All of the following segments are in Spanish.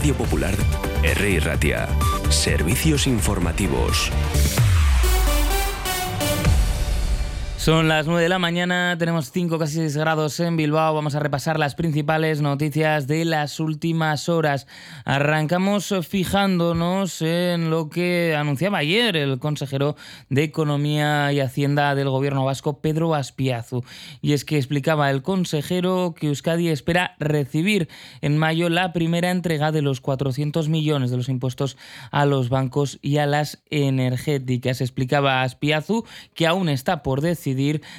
Radio Popular, R. Ratia. Servicios informativos. Son las 9 de la mañana, tenemos 5 casi 6 grados en Bilbao. Vamos a repasar las principales noticias de las últimas horas. Arrancamos fijándonos en lo que anunciaba ayer el consejero de Economía y Hacienda del Gobierno vasco, Pedro Aspiazu. Y es que explicaba el consejero que Euskadi espera recibir en mayo la primera entrega de los 400 millones de los impuestos a los bancos y a las energéticas. Explicaba Aspiazu que aún está por decir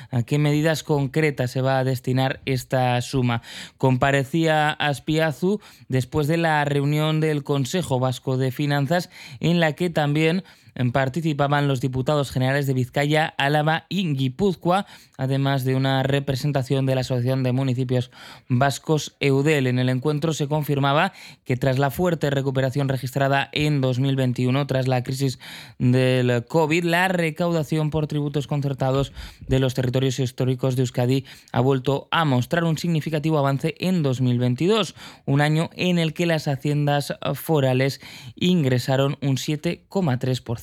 a qué medidas concretas se va a destinar esta suma. Comparecía Aspiazu después de la reunión del Consejo Vasco de Finanzas en la que también participaban los diputados generales de Vizcaya, Álava y Guipúzcoa, además de una representación de la Asociación de Municipios Vascos EUDEL. En el encuentro se confirmaba que tras la fuerte recuperación registrada en 2021, tras la crisis del COVID, la recaudación por tributos concertados de los territorios históricos de Euskadi ha vuelto a mostrar un significativo avance en 2022, un año en el que las haciendas forales ingresaron un 7,3%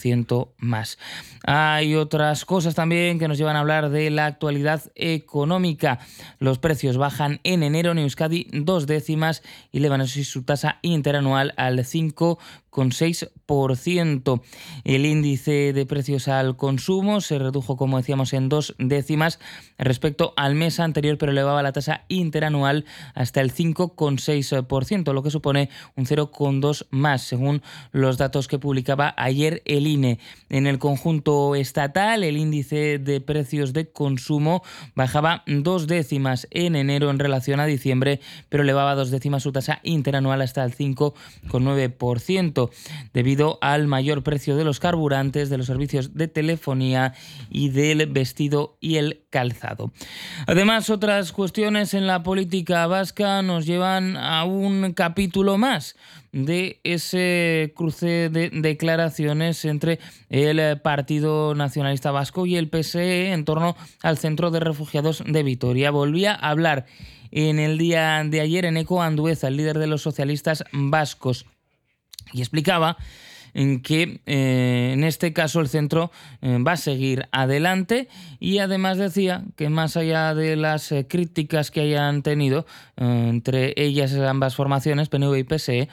más. Hay otras cosas también que nos llevan a hablar de la actualidad económica. Los precios bajan en enero en Euskadi dos décimas y elevan así su tasa interanual al 5 6%. El índice de precios al consumo se redujo, como decíamos, en dos décimas respecto al mes anterior, pero elevaba la tasa interanual hasta el 5,6%, lo que supone un 0,2 más, según los datos que publicaba ayer el INE. En el conjunto estatal, el índice de precios de consumo bajaba dos décimas en enero en relación a diciembre, pero elevaba dos décimas su tasa interanual hasta el 5,9% debido al mayor precio de los carburantes, de los servicios de telefonía y del vestido y el calzado. Además, otras cuestiones en la política vasca nos llevan a un capítulo más de ese cruce de declaraciones entre el Partido Nacionalista Vasco y el PSE en torno al Centro de Refugiados de Vitoria. Volvía a hablar en el día de ayer en Eco Andueza, el líder de los socialistas vascos y explicaba que eh, en este caso el centro eh, va a seguir adelante y además decía que más allá de las eh, críticas que hayan tenido entre ellas ambas formaciones, PNV y PSE,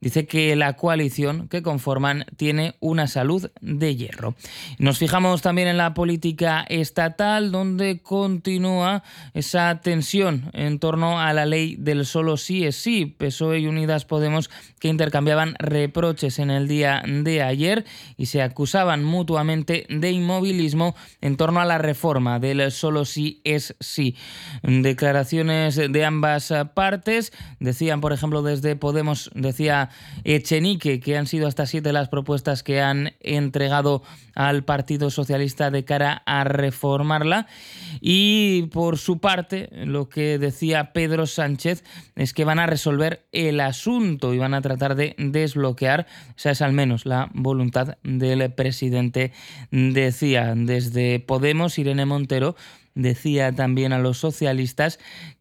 dice que la coalición que conforman tiene una salud de hierro. Nos fijamos también en la política estatal, donde continúa esa tensión en torno a la ley del solo sí es sí. PSOE y Unidas Podemos que intercambiaban reproches en el día de ayer y se acusaban mutuamente de inmovilismo en torno a la reforma del solo sí es sí. Declaraciones de ambas partes decían, por ejemplo, desde Podemos, decía Echenique, que han sido hasta siete las propuestas que han entregado al Partido Socialista de cara a reformarla. Y por su parte, lo que decía Pedro Sánchez es que van a resolver el asunto y van a tratar de desbloquear, esa es al menos la voluntad del presidente, decía desde Podemos, Irene Montero, decía también a los socialistas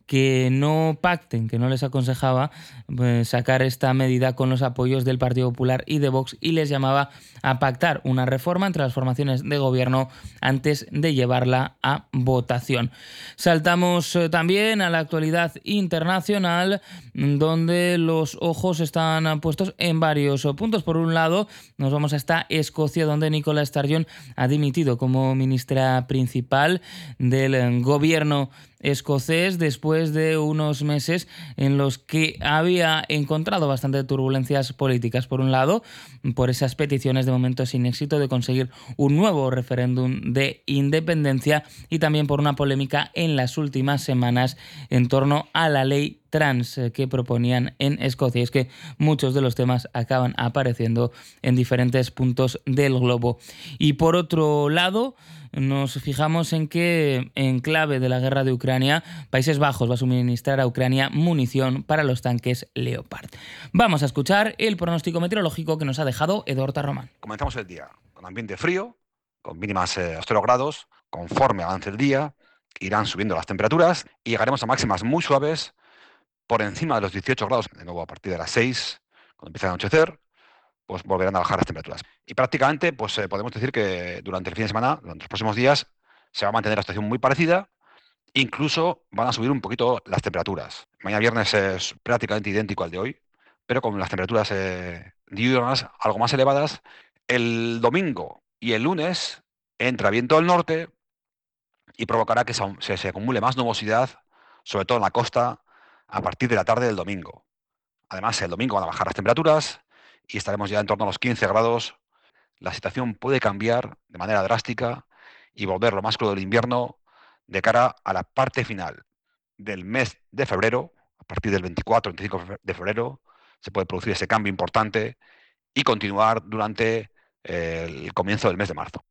que no pacten, que no les aconsejaba pues, sacar esta medida con los apoyos del Partido Popular y de Vox y les llamaba a pactar una reforma entre las formaciones de gobierno antes de llevarla a votación. Saltamos eh, también a la actualidad internacional donde los ojos están puestos en varios puntos. Por un lado, nos vamos hasta Escocia donde Nicola Sturgeon ha dimitido como ministra principal del gobierno escocés después de unos meses en los que había encontrado bastante turbulencias políticas. Por un lado, por esas peticiones de momento sin éxito de conseguir un nuevo referéndum de independencia y también por una polémica en las últimas semanas en torno a la ley trans eh, que proponían en Escocia. Es que muchos de los temas acaban apareciendo en diferentes puntos del globo. Y por otro lado, nos fijamos en que, en clave de la guerra de Ucrania, Países Bajos va a suministrar a Ucrania munición para los tanques Leopard. Vamos a escuchar el pronóstico meteorológico que nos ha dejado Eduardo Román. Comenzamos el día con ambiente frío, con mínimas eh, a 0 grados. Conforme avance el día, irán subiendo las temperaturas y llegaremos a máximas muy suaves por encima de los 18 grados, de nuevo a partir de las 6, cuando empiece a anochecer, pues volverán a bajar las temperaturas. Y prácticamente, pues eh, podemos decir que durante el fin de semana, durante los próximos días, se va a mantener la situación muy parecida. Incluso van a subir un poquito las temperaturas. Mañana viernes es prácticamente idéntico al de hoy, pero con las temperaturas eh, diurnas algo más elevadas. El domingo y el lunes entra viento del norte y provocará que se acumule más nubosidad, sobre todo en la costa, a partir de la tarde del domingo. Además, el domingo van a bajar las temperaturas y estaremos ya en torno a los 15 grados. La situación puede cambiar de manera drástica y volver lo más crudo del invierno de cara a la parte final del mes de febrero, a partir del 24-25 de febrero, se puede producir ese cambio importante y continuar durante eh, el comienzo del mes de marzo.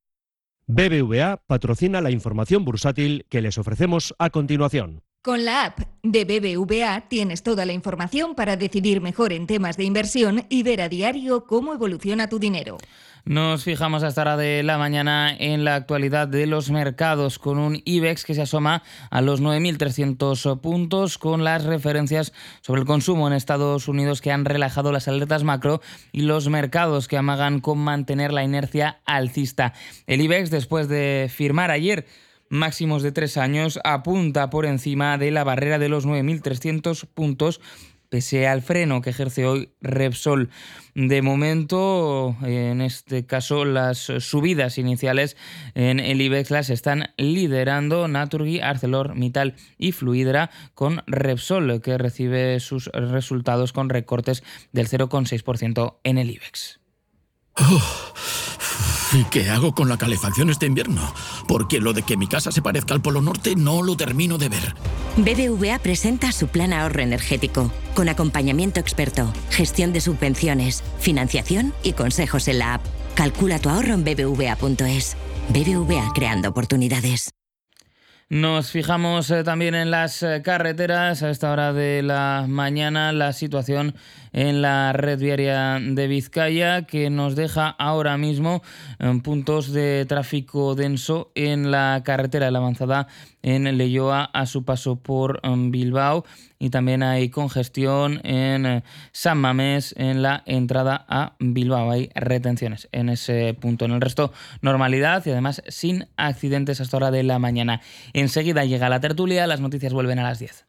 BBVA patrocina la información bursátil que les ofrecemos a continuación. Con la app de BBVA tienes toda la información para decidir mejor en temas de inversión y ver a diario cómo evoluciona tu dinero. Nos fijamos hasta hora de la mañana en la actualidad de los mercados con un IBEX que se asoma a los 9.300 puntos con las referencias sobre el consumo en Estados Unidos que han relajado las alertas macro y los mercados que amagan con mantener la inercia alcista. El IBEX después de firmar ayer máximos de tres años apunta por encima de la barrera de los 9.300 puntos pese al freno que ejerce hoy Repsol. De momento, en este caso, las subidas iniciales en el IBEX las están liderando Naturgy, ArcelorMittal y Fluidra con Repsol, que recibe sus resultados con recortes del 0,6% en el IBEX. ¿Y qué hago con la calefacción este invierno? Porque lo de que mi casa se parezca al Polo Norte no lo termino de ver. BBVA presenta su plan ahorro energético, con acompañamiento experto, gestión de subvenciones, financiación y consejos en la app. Calcula tu ahorro en bbva.es. BBVA creando oportunidades. Nos fijamos eh, también en las eh, carreteras a esta hora de la mañana, la situación en la red viaria de Vizcaya que nos deja ahora mismo en puntos de tráfico denso en la carretera de la avanzada en Leyoa a su paso por um, Bilbao y también hay congestión en eh, San Mamés en la entrada a Bilbao. Hay retenciones en ese punto. En el resto, normalidad y además sin accidentes hasta hora de la mañana. Enseguida llega la tertulia, las noticias vuelven a las 10.